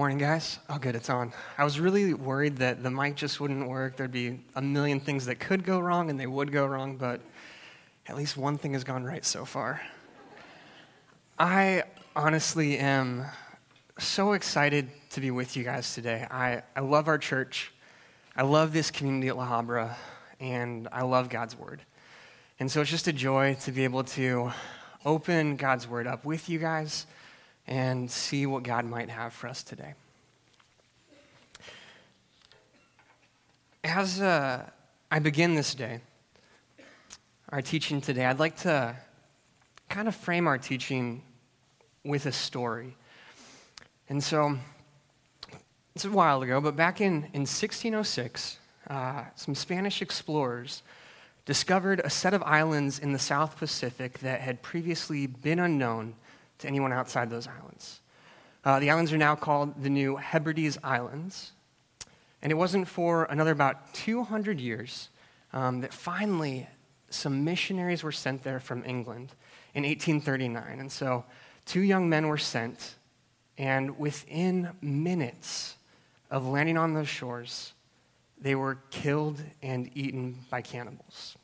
Morning, guys. Oh, good, it's on. I was really worried that the mic just wouldn't work. There'd be a million things that could go wrong, and they would go wrong, but at least one thing has gone right so far. I honestly am so excited to be with you guys today. I, I love our church, I love this community at La Habra, and I love God's Word. And so it's just a joy to be able to open God's Word up with you guys and see what God might have for us today. As uh, I begin this day, our teaching today, I'd like to kind of frame our teaching with a story. And so, it's a while ago, but back in, in 1606, uh, some Spanish explorers discovered a set of islands in the South Pacific that had previously been unknown to anyone outside those islands. Uh, the islands are now called the New Hebrides Islands. And it wasn't for another about 200 years um, that finally some missionaries were sent there from England in 1839. And so two young men were sent, and within minutes of landing on those shores, they were killed and eaten by cannibals.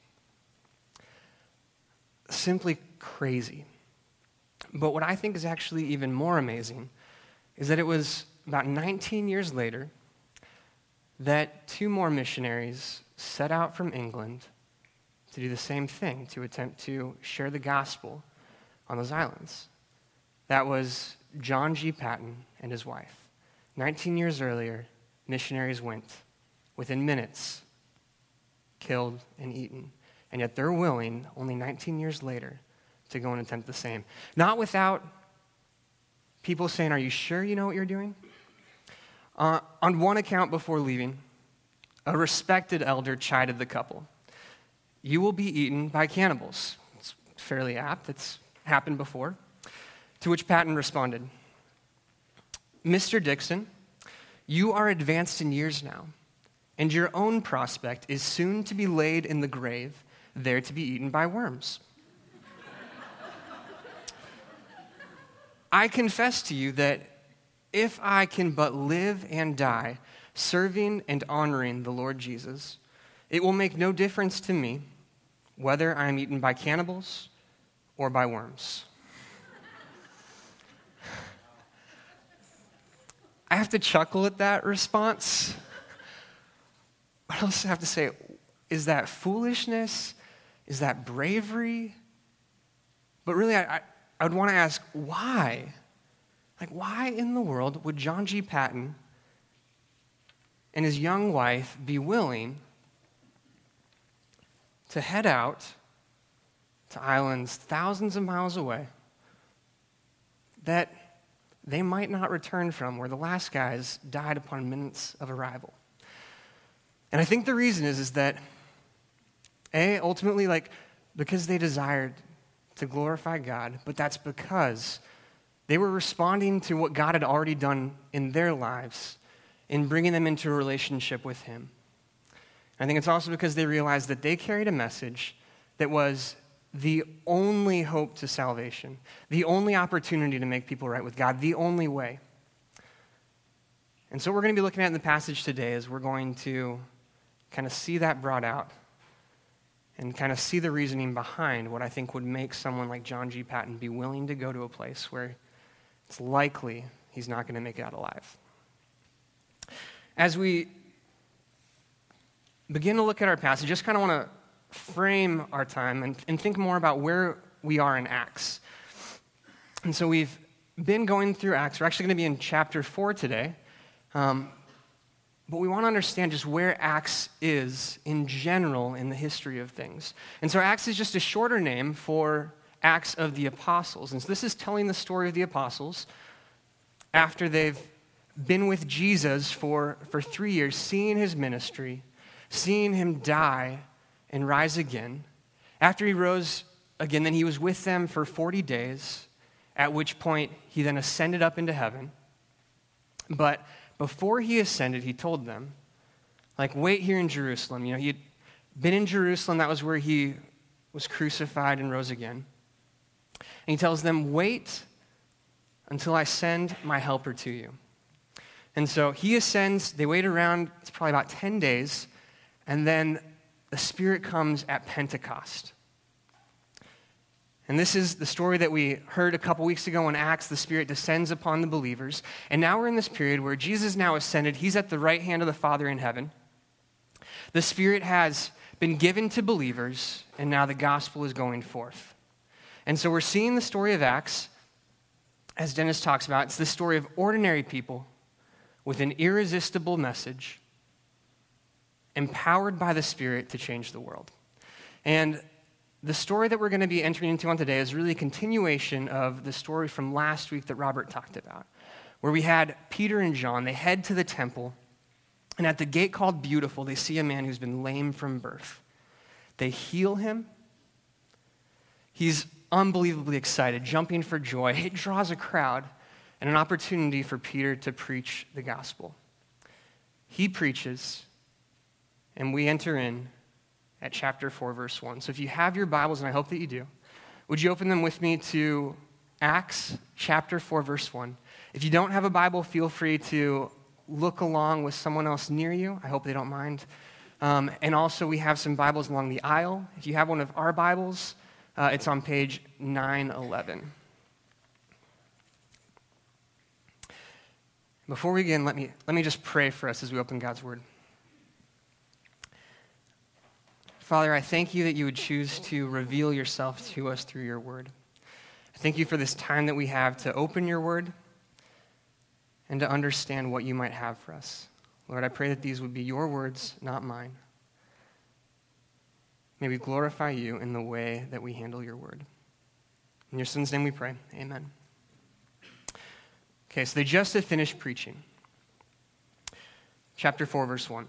Simply crazy. But what I think is actually even more amazing is that it was about 19 years later that two more missionaries set out from England to do the same thing, to attempt to share the gospel on those islands. That was John G. Paton and his wife. 19 years earlier, missionaries went, within minutes, killed and eaten. And yet they're willing, only 19 years later, to go and attempt the same. Not without people saying, Are you sure you know what you're doing? Uh, on one account before leaving, a respected elder chided the couple You will be eaten by cannibals. It's fairly apt, it's happened before. To which Paton responded Mr. Dickson, you are advanced in years now, and your own prospect is soon to be laid in the grave, there to be eaten by worms. I confess to you that if I can but live and die serving and honoring the Lord Jesus, it will make no difference to me whether I am eaten by cannibals or by worms. I have to chuckle at that response. I also have to say, is that foolishness? Is that bravery? But really, I, I would want to ask why? Like, why in the world would John G. Paton and his young wife be willing to head out to islands thousands of miles away that they might not return from, where the last guys died upon minutes of arrival? And I think the reason is, is that, A, ultimately, like, because they desired to glorify God, but that's because they were responding to what God had already done in their lives in bringing them into a relationship with Him. I think it's also because they realized that they carried a message that was the only hope to salvation, the only opportunity to make people right with God, the only way. And so, what we're going to be looking at in the passage today is we're going to kind of see that brought out and kind of see the reasoning behind what I think would make someone like John G. Paton be willing to go to a place where it's likely he's not going to make it out alive. As we begin to look at our passage, just kind of want to frame our time and, and think more about where we are in Acts. And so we've been going through Acts. We're actually going to be in chapter 4 today. Um, but we want to understand just where Acts is in general in the history of things. And so Acts is just a shorter name for Acts of the Apostles. And so this is telling the story of the apostles after they've been with Jesus for, for three years, seeing his ministry, seeing him die and rise again. After he rose again, then he was with them for 40 days, at which point he then ascended up into heaven. But before he ascended, he told them, like, wait here in Jerusalem. You know, he'd been in Jerusalem, that was where he was crucified and rose again. And he tells them, wait until I send my helper to you. And so he ascends, they wait around, it's probably about 10 days, and then the Spirit comes at Pentecost. And this is the story that we heard a couple weeks ago in Acts. The Spirit descends upon the believers. And now we're in this period where Jesus now ascended. He's at the right hand of the Father in heaven. The Spirit has been given to believers, and now the gospel is going forth. And so we're seeing the story of Acts, as Dennis talks about. It's the story of ordinary people with an irresistible message, empowered by the Spirit to change the world. And the story that we're going to be entering into on today is really a continuation of the story from last week that Robert talked about, where we had Peter and John. They head to the temple, and at the gate called Beautiful, they see a man who's been lame from birth. They heal him. He's unbelievably excited, jumping for joy. It draws a crowd and an opportunity for Peter to preach the gospel. He preaches, and we enter in at chapter 4, verse 1. So if you have your Bibles, and I hope that you do, would you open them with me to Acts chapter 4, verse 1? If you don't have a Bible, feel free to look along with someone else near you. I hope they don't mind. Um, and also, we have some Bibles along the aisle. If you have one of our Bibles, uh, it's on page 911. Before we begin, let me, let me just pray for us as we open God's Word. Father, I thank you that you would choose to reveal yourself to us through your word. I thank you for this time that we have to open your word and to understand what you might have for us. Lord, I pray that these would be your words, not mine. May we glorify you in the way that we handle your word. In your son's name we pray. Amen. Okay, so they just had finished preaching. Chapter 4, verse 1.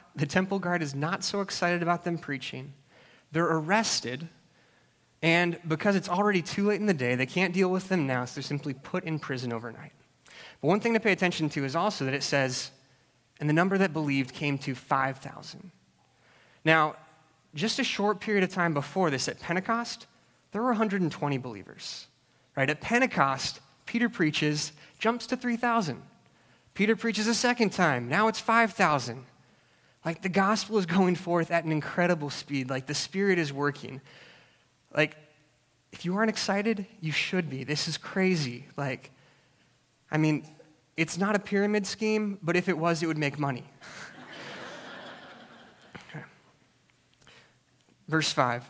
the temple guard is not so excited about them preaching. They're arrested, and because it's already too late in the day, they can't deal with them now, so they're simply put in prison overnight. But one thing to pay attention to is also that it says, and the number that believed came to 5,000. Now, just a short period of time before this, at Pentecost, there were 120 believers. Right? At Pentecost, Peter preaches, jumps to 3,000. Peter preaches a second time. Now it's 5,000. Like the gospel is going forth at an incredible speed. Like the Spirit is working. Like, if you aren't excited, you should be. This is crazy. Like, I mean, it's not a pyramid scheme, but if it was, it would make money. okay. Verse 5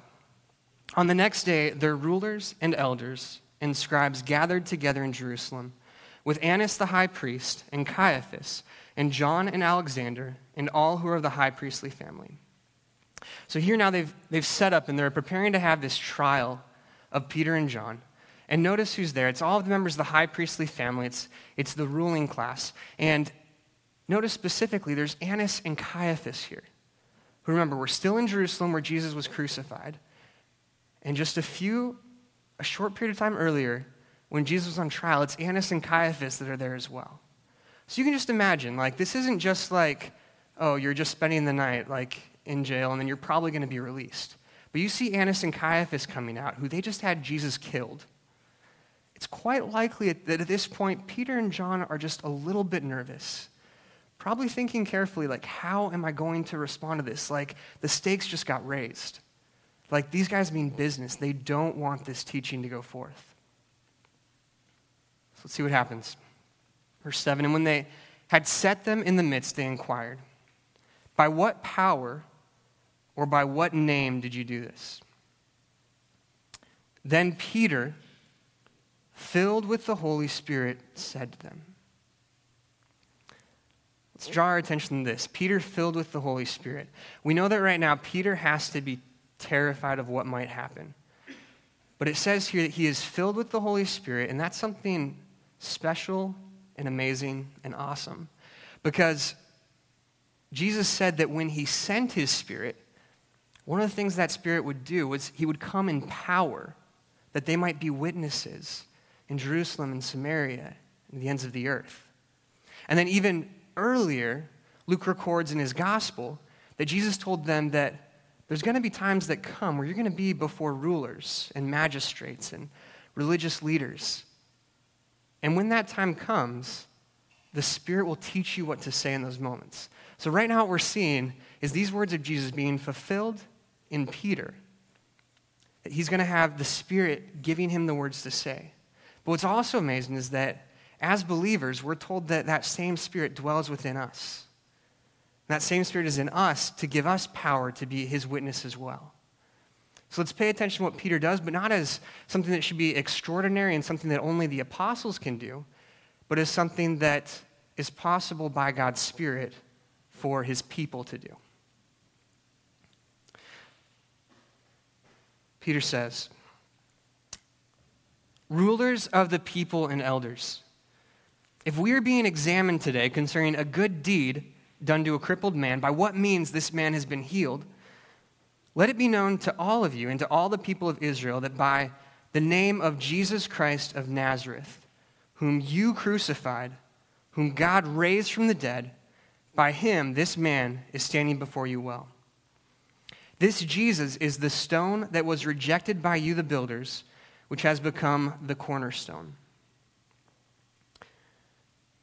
On the next day, their rulers and elders and scribes gathered together in Jerusalem with Annas the high priest and Caiaphas and John and Alexander and all who are of the high priestly family. So here now they've, they've set up and they're preparing to have this trial of Peter and John. And notice who's there. It's all of the members of the high priestly family, it's, it's the ruling class. And notice specifically, there's Annas and Caiaphas here. Who remember, we're still in Jerusalem where Jesus was crucified. And just a few, a short period of time earlier, when Jesus was on trial, it's Annas and Caiaphas that are there as well. So you can just imagine, like, this isn't just like, oh, you're just spending the night, like, in jail, and then you're probably going to be released. But you see Annas and Caiaphas coming out, who they just had Jesus killed. It's quite likely that at this point, Peter and John are just a little bit nervous. Probably thinking carefully, like, how am I going to respond to this? Like, the stakes just got raised. Like, these guys mean business. They don't want this teaching to go forth. So let's see what happens. Verse 7 And when they had set them in the midst, they inquired, By what power or by what name did you do this? Then Peter, filled with the Holy Spirit, said to them, Let's draw our attention to this. Peter, filled with the Holy Spirit. We know that right now Peter has to be terrified of what might happen. But it says here that he is filled with the Holy Spirit, and that's something special and amazing and awesome. Because Jesus said that when he sent his spirit, one of the things that spirit would do was he would come in power that they might be witnesses in Jerusalem and Samaria and the ends of the earth. And then even earlier, Luke records in his gospel that Jesus told them that there's going to be times that come where you're going to be before rulers and magistrates and religious leaders. And when that time comes, the Spirit will teach you what to say in those moments. So, right now, what we're seeing is these words of Jesus being fulfilled in Peter. That he's going to have the Spirit giving him the words to say. But what's also amazing is that as believers, we're told that that same Spirit dwells within us. And that same Spirit is in us to give us power to be his witness as well. So let's pay attention to what Peter does, but not as something that should be extraordinary and something that only the apostles can do, but as something that is possible by God's Spirit for his people to do. Peter says, Rulers of the people and elders, if we are being examined today concerning a good deed done to a crippled man, by what means this man has been healed, let it be known to all of you and to all the people of Israel that by the name of Jesus Christ of Nazareth, whom you crucified, whom God raised from the dead, by him this man is standing before you well. This Jesus is the stone that was rejected by you, the builders, which has become the cornerstone.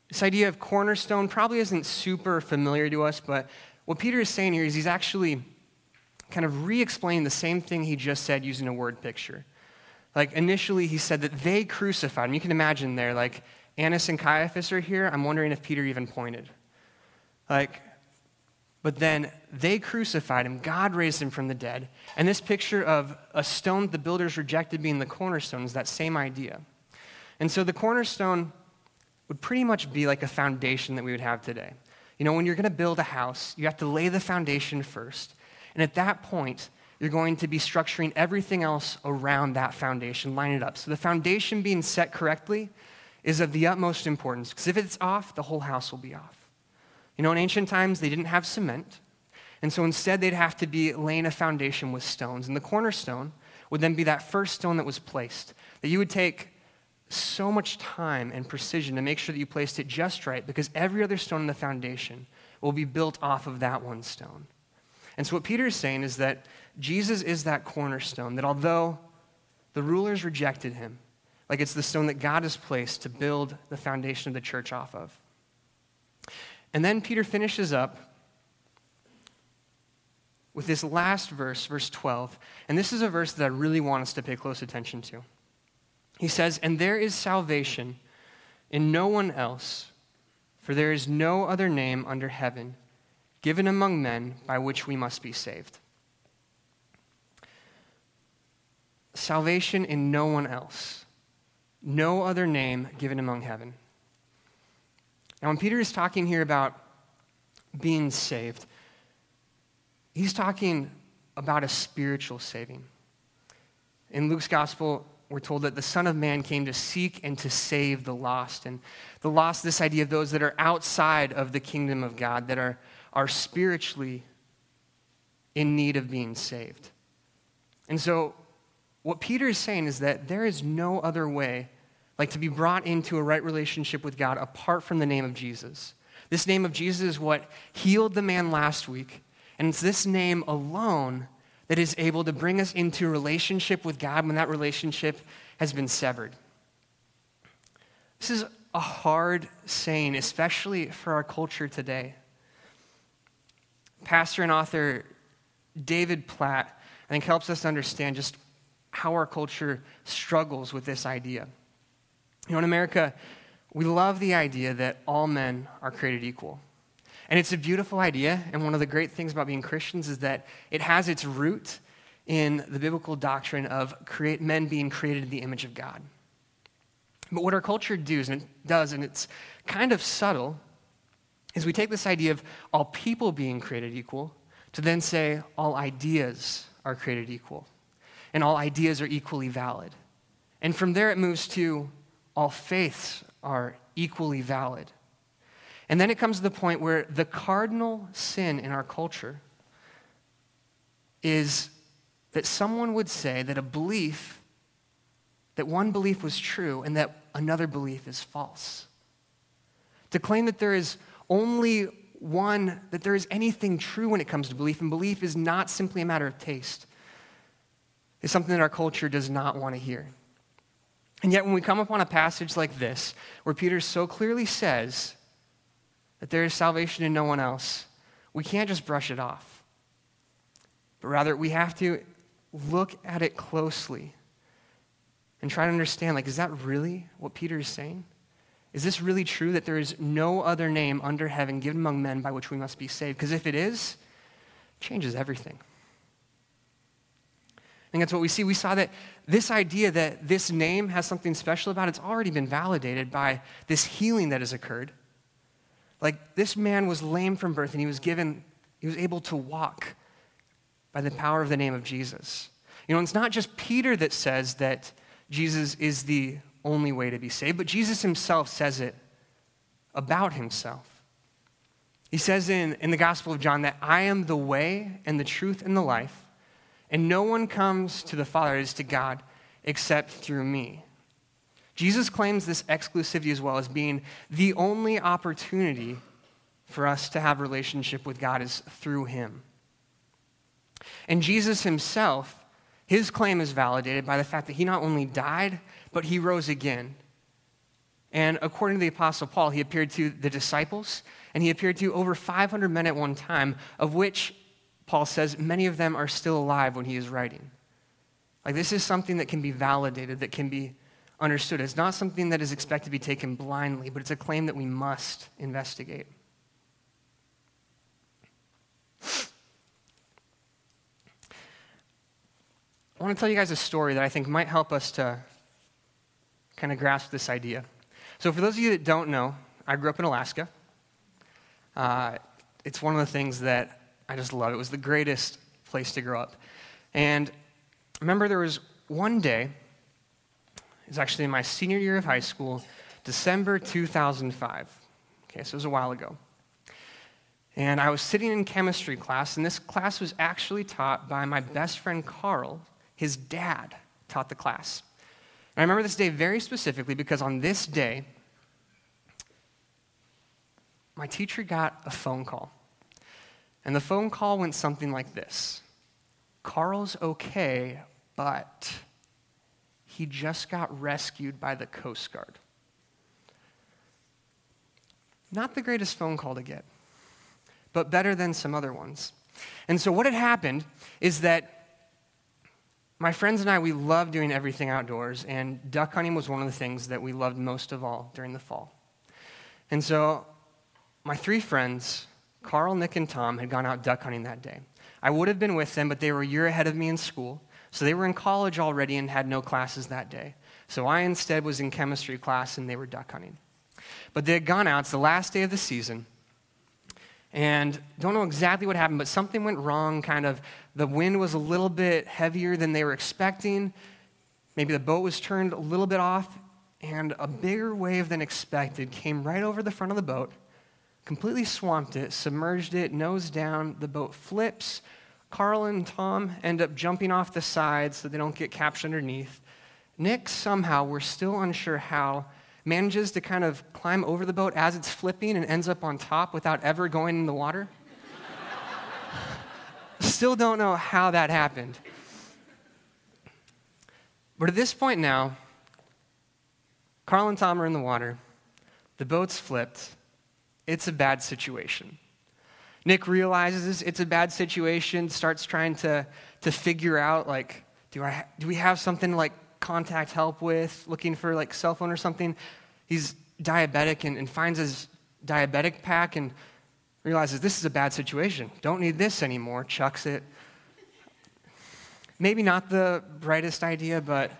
This idea of cornerstone probably isn't super familiar to us, but what Peter is saying here is he's actually kind of re explain the same thing he just said using a word picture. Like initially, he said that they crucified him. You can imagine there, like Annas and Caiaphas are here. I'm wondering if Peter even pointed. Like, but then they crucified him. God raised him from the dead. And this picture of a stone the builders rejected being the cornerstone is that same idea. And so the cornerstone would pretty much be like a foundation that we would have today. You know, when you're going to build a house, you have to lay the foundation first. And at that point, you're going to be structuring everything else around that foundation, line it up. So the foundation being set correctly is of the utmost importance because if it's off, the whole house will be off. You know, in ancient times, they didn't have cement. And so instead, they'd have to be laying a foundation with stones. And the cornerstone would then be that first stone that was placed, that you would take so much time and precision to make sure that you placed it just right because every other stone in the foundation will be built off of that one stone. And so, what Peter is saying is that Jesus is that cornerstone, that although the rulers rejected him, like it's the stone that God has placed to build the foundation of the church off of. And then Peter finishes up with this last verse, verse 12. And this is a verse that I really want us to pay close attention to. He says, And there is salvation in no one else, for there is no other name under heaven given among men by which we must be saved. Salvation in no one else, no other name given among heaven. Now, when Peter is talking here about being saved, he's talking about a spiritual saving. In Luke's gospel, we're told that the Son of Man came to seek and to save the lost. And the lost, this idea of those that are outside of the kingdom of God, that are, are spiritually in need of being saved. And so, what Peter is saying is that there is no other way like to be brought into a right relationship with God apart from the name of Jesus. This name of Jesus is what healed the man last week. And it's this name alone that is able to bring us into relationship with God when that relationship has been severed. This is a hard saying, especially for our culture today. Pastor and author David Platt, I think, helps us understand just how our culture struggles with this idea. You know, in America, we love the idea that all men are created equal. And it's a beautiful idea. And one of the great things about being Christians is that it has its root in the biblical doctrine of create, men being created in the image of God. But what our culture does, and it does, and it's kind of subtle, is we take this idea of all people being created equal to then say all ideas are created equal, and all ideas are equally valid. And from there it moves to all faiths are equally valid. And then it comes to the point where the cardinal sin in our culture is that someone would say that a belief, that one belief was true and that another belief is false. To claim that there is only one, that there is anything true when it comes to belief, and belief is not simply a matter of taste, is something that our culture does not want to hear. And yet, when we come upon a passage like this, where Peter so clearly says that there is salvation in no one else, we can't just brush it off. But rather, we have to look at it closely and try to understand like, is that really what Peter is saying? Is this really true that there is no other name under heaven given among men by which we must be saved? Because if it is, it changes everything. I think that's what we see. We saw that this idea that this name has something special about it, it's already been validated by this healing that has occurred. Like this man was lame from birth and he was given, he was able to walk by the power of the name of Jesus. You know, it's not just Peter that says that Jesus is the only way to be saved, but Jesus himself says it about himself. He says in, in the Gospel of John that I am the way and the truth and the life, and no one comes to the Father as to God except through me. Jesus claims this exclusivity as well as being the only opportunity for us to have relationship with God is through him. And Jesus himself, his claim is validated by the fact that he not only died, but he rose again. And according to the Apostle Paul, he appeared to the disciples, and he appeared to over 500 men at one time, of which Paul says many of them are still alive when he is writing. Like, this is something that can be validated, that can be understood. It's not something that is expected to be taken blindly, but it's a claim that we must investigate. I want to tell you guys a story that I think might help us to kind of grasp this idea. So, for those of you that don't know, I grew up in Alaska. Uh, it's one of the things that I just love. It was the greatest place to grow up. And I remember there was one day, it was actually my senior year of high school, December 2005. Okay, so it was a while ago. And I was sitting in chemistry class, and this class was actually taught by my best friend Carl, his dad taught the class. I remember this day very specifically because on this day, my teacher got a phone call. And the phone call went something like this Carl's okay, but he just got rescued by the Coast Guard. Not the greatest phone call to get, but better than some other ones. And so, what had happened is that my friends and I, we love doing everything outdoors, and duck hunting was one of the things that we loved most of all during the fall. And so, my three friends, Carl, Nick, and Tom, had gone out duck hunting that day. I would have been with them, but they were a year ahead of me in school, so they were in college already and had no classes that day. So I instead was in chemistry class, and they were duck hunting. But they had gone out, it's the last day of the season, and don't know exactly what happened, but something went wrong. Kind of the wind was a little bit heavier than they were expecting. Maybe the boat was turned a little bit off, and a bigger wave than expected came right over the front of the boat, completely swamped it, submerged it, nose down. The boat flips. Carl and Tom end up jumping off the side so they don't get captured underneath. Nick, somehow, we're still unsure how, manages to kind of climb over the boat as it's flipping and ends up on top without ever going in the water. Still don't know how that happened. But at this point now, Carl and Tom are in the water. The boat's flipped. It's a bad situation. Nick realizes it's a bad situation, starts trying to, to figure out, like, do, I, do we have something like contact help with, looking for like cell phone or something. He's diabetic and, and finds his diabetic pack and realizes this is a bad situation. Don't need this anymore. Chucks it. Maybe not the brightest idea, but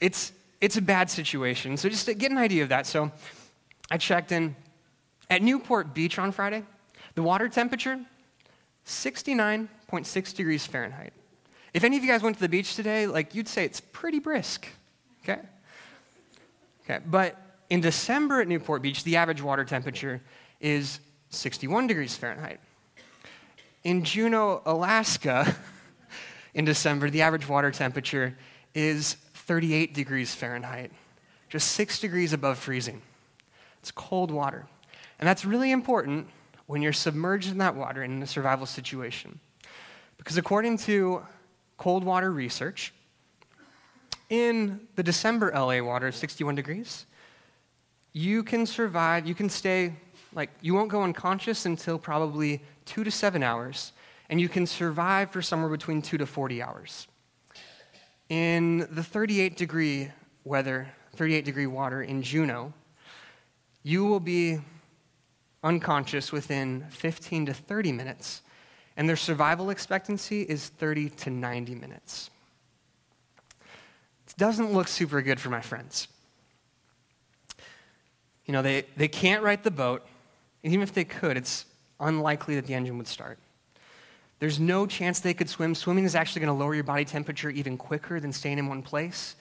it's, it's a bad situation. So just to get an idea of that. So I checked in at Newport Beach on Friday. The water temperature, 69.6 degrees Fahrenheit. If any of you guys went to the beach today, like you'd say it's pretty brisk. Okay? Okay, but in December at Newport Beach, the average water temperature is 61 degrees Fahrenheit. In Juneau, Alaska, in December, the average water temperature is 38 degrees Fahrenheit, just six degrees above freezing. It's cold water. And that's really important when you're submerged in that water in a survival situation. Because according to cold water research, in the December LA water, 61 degrees, you can survive, you can stay, like, you won't go unconscious until probably two to seven hours, and you can survive for somewhere between two to 40 hours. In the 38 degree weather, 38 degree water in Juneau, you will be unconscious within 15 to 30 minutes, and their survival expectancy is 30 to 90 minutes. It doesn't look super good for my friends. You know, they, they can't right the boat, and even if they could, it's unlikely that the engine would start. There's no chance they could swim. Swimming is actually going to lower your body temperature even quicker than staying in one place,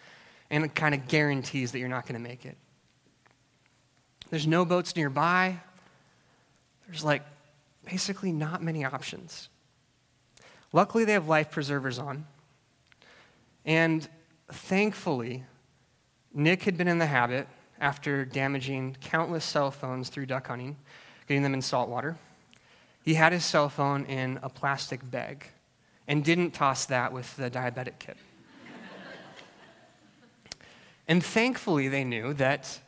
and it kind of guarantees that you're not going to make it. There's no boats nearby. There's like basically not many options. Luckily, they have life preservers on. And thankfully, Nick had been in the habit, after damaging countless cell phones through duck hunting, getting them in salt water, he had his cell phone in a plastic bag and didn't toss that with the diabetic kit. and thankfully, they knew that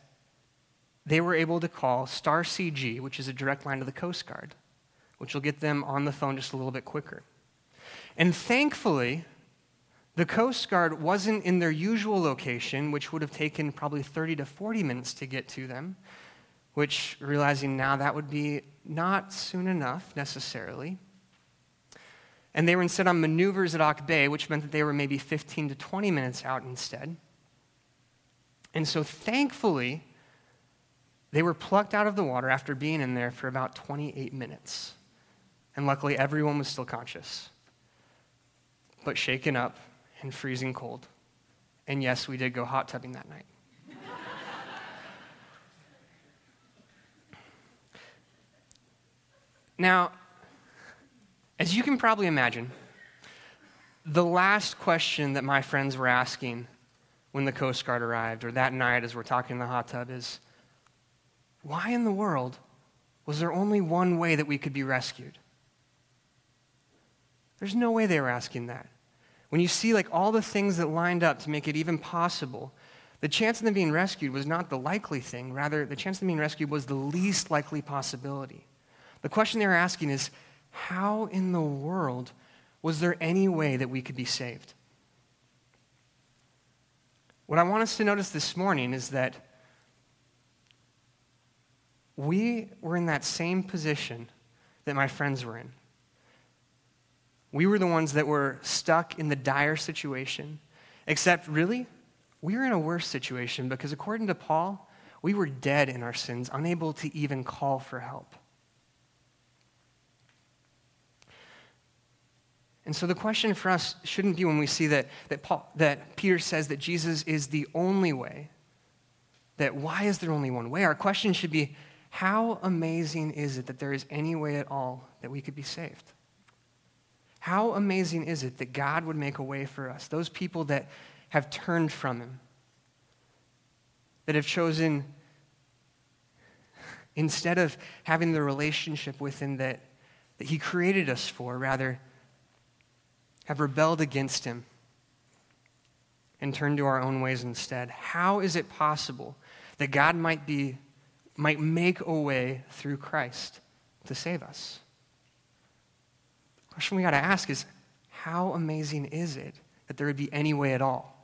they were able to call Star CG, which is a direct line to the Coast Guard, which will get them on the phone just a little bit quicker. And thankfully, the Coast Guard wasn't in their usual location, which would have taken probably 30 to 40 minutes to get to them, which, realizing now that would be not soon enough necessarily. And they were instead on maneuvers at Auk Bay, which meant that they were maybe 15 to 20 minutes out instead. And so thankfully, they were plucked out of the water after being in there for about 28 minutes. And luckily, everyone was still conscious, but shaken up and freezing cold. And yes, we did go hot tubbing that night. now, as you can probably imagine, the last question that my friends were asking when the Coast Guard arrived, or that night as we're talking in the hot tub, is why in the world was there only one way that we could be rescued? There's no way they were asking that. When you see like all the things that lined up to make it even possible, the chance of them being rescued was not the likely thing. Rather, the chance of them being rescued was the least likely possibility. The question they were asking is how in the world was there any way that we could be saved? What I want us to notice this morning is that we were in that same position that my friends were in. We were the ones that were stuck in the dire situation. Except, really, we were in a worse situation because, according to Paul, we were dead in our sins, unable to even call for help. And so the question for us shouldn't be when we see that, that, Paul, that Peter says that Jesus is the only way, that why is there only one way? Our question should be how amazing is it that there is any way at all that we could be saved? How amazing is it that God would make a way for us, those people that have turned from Him, that have chosen, instead of having the relationship with Him that, that He created us for, rather, have rebelled against Him and turned to our own ways instead. How is it possible that God might be might make a way through Christ to save us? Question we got to ask is how amazing is it that there would be any way at all?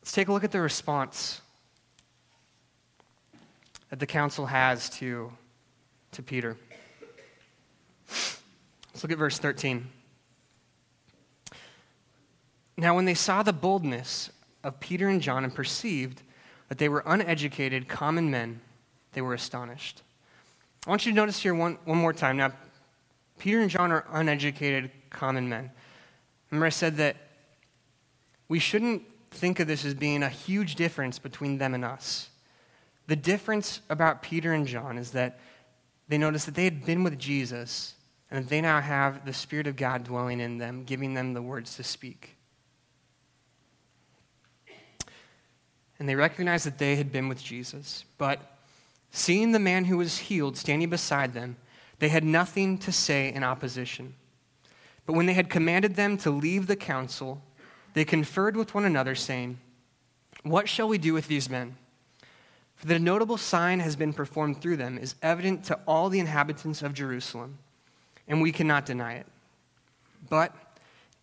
Let's take a look at the response that the council has to, to Peter. Let's look at verse 13. Now, when they saw the boldness of Peter and John and perceived that they were uneducated, common men, they were astonished. I want you to notice here one, one more time. Now, Peter and John are uneducated, common men. Remember, I said that we shouldn't think of this as being a huge difference between them and us. The difference about Peter and John is that they noticed that they had been with Jesus and that they now have the Spirit of God dwelling in them, giving them the words to speak. And they recognized that they had been with Jesus. But seeing the man who was healed standing beside them, they had nothing to say in opposition. But when they had commanded them to leave the council, they conferred with one another, saying, What shall we do with these men? For the notable sign has been performed through them is evident to all the inhabitants of Jerusalem, and we cannot deny it. But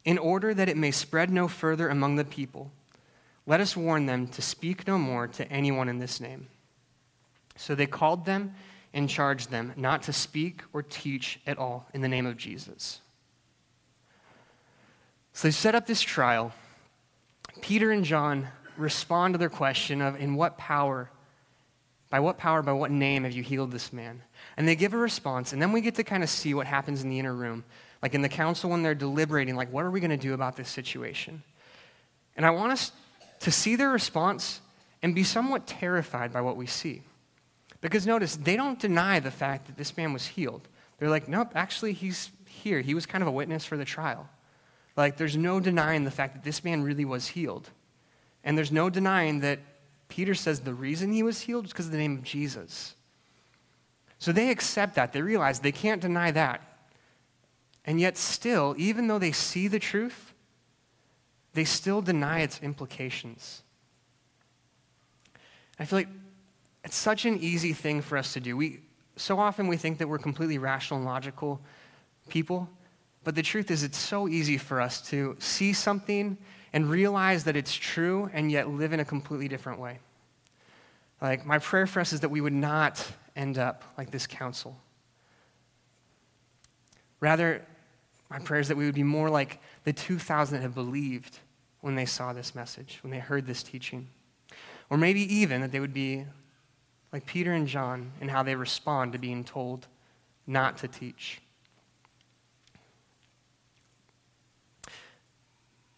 in order that it may spread no further among the people, let us warn them to speak no more to anyone in this name. So they called them and charged them not to speak or teach at all in the name of Jesus. So they set up this trial. Peter and John respond to their question of in what power by what power, by what name have you healed this man? And they give a response, and then we get to kind of see what happens in the inner room, like in the council when they're deliberating, like, what are we going to do about this situation? And I want us to see their response and be somewhat terrified by what we see. Because notice, they don't deny the fact that this man was healed. They're like, nope, actually, he's here. He was kind of a witness for the trial. Like, there's no denying the fact that this man really was healed. And there's no denying that Peter says the reason he was healed was because of the name of Jesus. So they accept that. They realize they can't deny that. And yet, still, even though they see the truth, they still deny its implications. I feel like it's such an easy thing for us to do. We, so often we think that we're completely rational and logical people, but the truth is, it's so easy for us to see something and realize that it's true and yet live in a completely different way. Like, my prayer for us is that we would not end up like this council. Rather, my prayer is that we would be more like the 2,000 that have believed when they saw this message, when they heard this teaching. Or maybe even that they would be like Peter and John and how they respond to being told not to teach.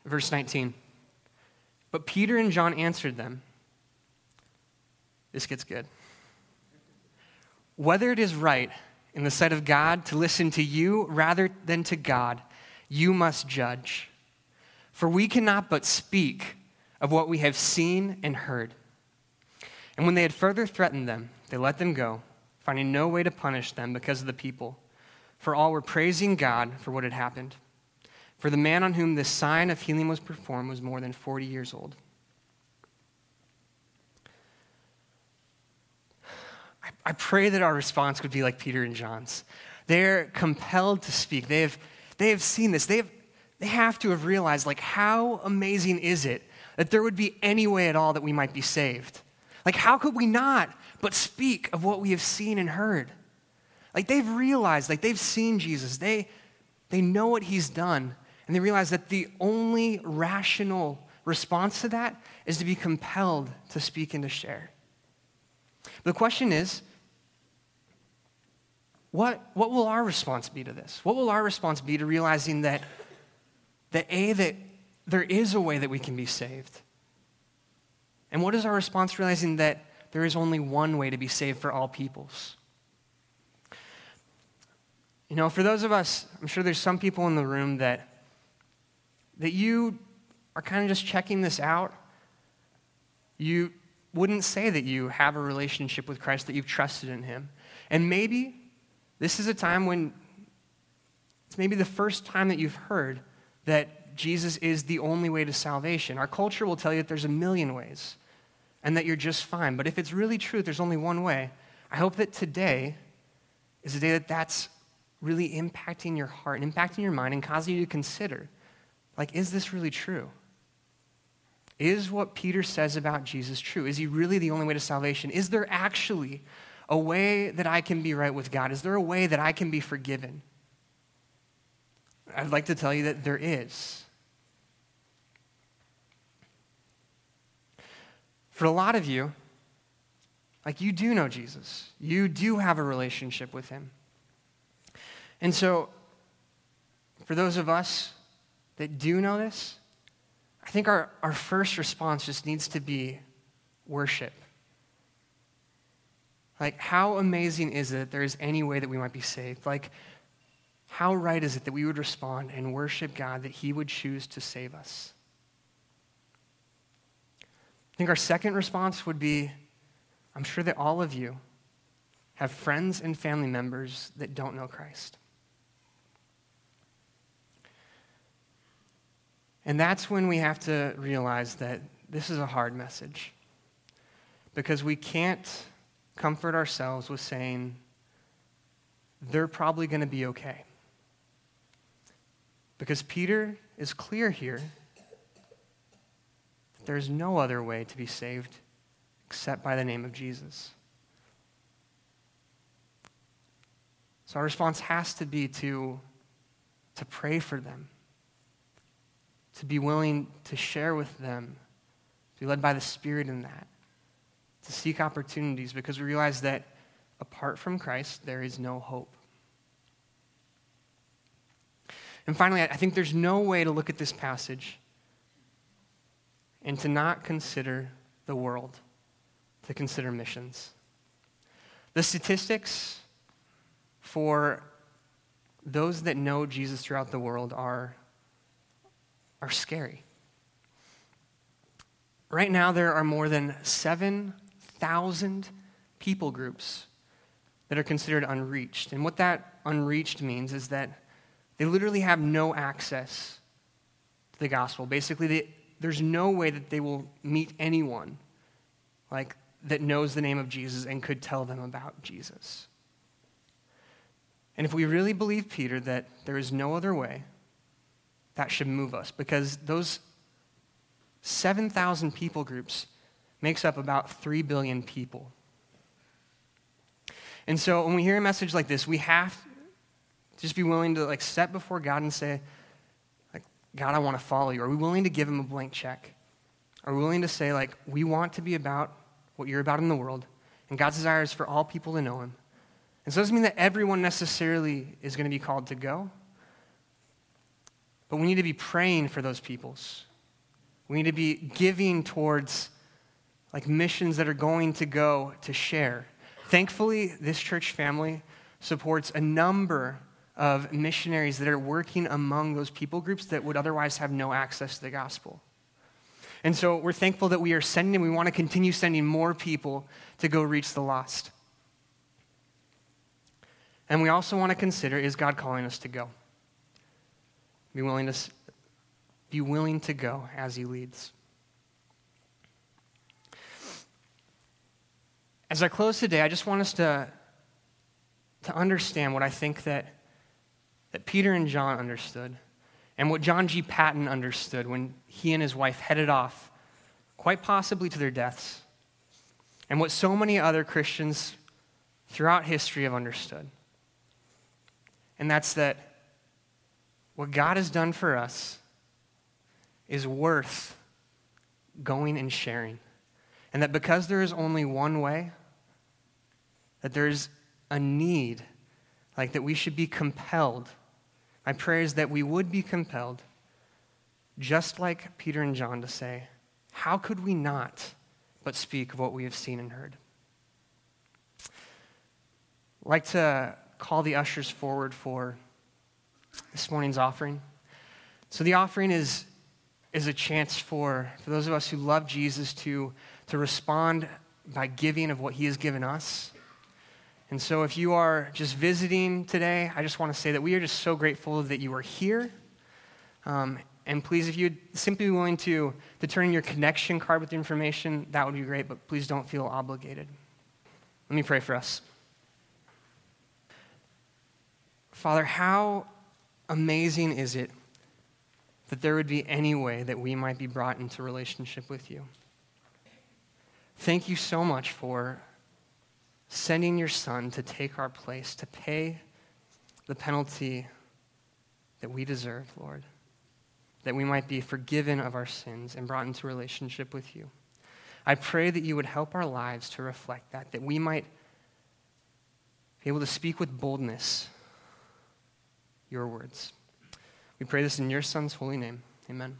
Verse 19. But Peter and John answered them. This gets good. Whether it is right in the sight of God to listen to you rather than to God, you must judge. For we cannot but speak of what we have seen and heard. And when they had further threatened them, they let them go, finding no way to punish them because of the people. For all were praising God for what had happened. For the man on whom this sign of healing was performed was more than 40 years old. I, pray that our response would be like Peter and John's. They're compelled to speak. They have, they have seen this. They have, they have to have realized, like, how amazing is it that there would be any way at all that we might be saved? Like, how could we not but speak of what we have seen and heard? Like, they've realized, like, they've seen Jesus. They, they know what he's done. And they realize that the only rational response to that is to be compelled to speak and to share. The question is what, what will our response be to this? What will our response be to realizing that, that A, that there is a way that we can be saved? And what is our response realizing that there is only one way to be saved for all peoples? You know, for those of us, I'm sure there's some people in the room that that you are kind of just checking this out. You wouldn't say that you have a relationship with Christ, that you've trusted in Him. And maybe this is a time when it's maybe the first time that you've heard that Jesus is the only way to salvation. Our culture will tell you that there's a million ways and that you're just fine. But if it's really true, there's only one way. I hope that today is a day that that's really impacting your heart and impacting your mind and causing you to consider like, is this really true? Is what Peter says about Jesus true? Is he really the only way to salvation? Is there actually a way that I can be right with God? Is there a way that I can be forgiven? I'd like to tell you that there is. For a lot of you, like you do know Jesus, you do have a relationship with him. And so, for those of us that do know this, I think our, our first response just needs to be worship. Like, how amazing is it that there is any way that we might be saved? Like, how right is it that we would respond and worship God that He would choose to save us? I think our second response would be I'm sure that all of you have friends and family members that don't know Christ. And that's when we have to realize that this is a hard message. Because we can't comfort ourselves with saying, they're probably going to be okay. Because Peter is clear here there's no other way to be saved except by the name of Jesus. So our response has to be to, to pray for them, to be willing to share with them, to be led by the Spirit in that, to seek opportunities because we realize that apart from Christ, there is no hope. And finally, I think there's no way to look at this passage and to not consider the world, to consider missions. The statistics for those that know Jesus throughout the world are, are scary. Right now, there are more than 7,000 people groups that are considered unreached. And what that unreached means is that they literally have no access to the gospel. Basically, they, there's no way that they will meet anyone like that knows the name of Jesus and could tell them about Jesus. And if we really believe Peter that there is no other way, that should move us because those 7,000 people groups makes up about 3 billion people. And so when we hear a message like this, we have to just be willing to like step before God and say, God, I want to follow you. Are we willing to give him a blank check? Are we willing to say, like, we want to be about what you're about in the world, and God's desire is for all people to know him. And so it doesn't mean that everyone necessarily is going to be called to go, but we need to be praying for those peoples. We need to be giving towards like missions that are going to go to share. Thankfully, this church family supports a number of missionaries that are working among those people groups that would otherwise have no access to the gospel. And so we're thankful that we are sending, we want to continue sending more people to go reach the lost. And we also want to consider is God calling us to go? Be willing to, be willing to go as He leads. As I close today, I just want us to, to understand what I think that that Peter and John understood, and what John G. Paton understood when he and his wife headed off, quite possibly to their deaths, and what so many other Christians throughout history have understood. And that's that what God has done for us is worth going and sharing. And that because there is only one way, that there's a need, like that we should be compelled my prayer is that we would be compelled, just like Peter and John, to say, How could we not but speak of what we have seen and heard? I'd like to call the ushers forward for this morning's offering. So, the offering is, is a chance for, for those of us who love Jesus to, to respond by giving of what he has given us. And so, if you are just visiting today, I just want to say that we are just so grateful that you are here. Um, and please, if you'd simply be willing to, to turn in your connection card with the information, that would be great, but please don't feel obligated. Let me pray for us. Father, how amazing is it that there would be any way that we might be brought into relationship with you? Thank you so much for sending your son to take our place, to pay the penalty that we deserve, Lord, that we might be forgiven of our sins and brought into relationship with you. I pray that you would help our lives to reflect that, that we might be able to speak with boldness your words. We pray this in your son's holy name. Amen.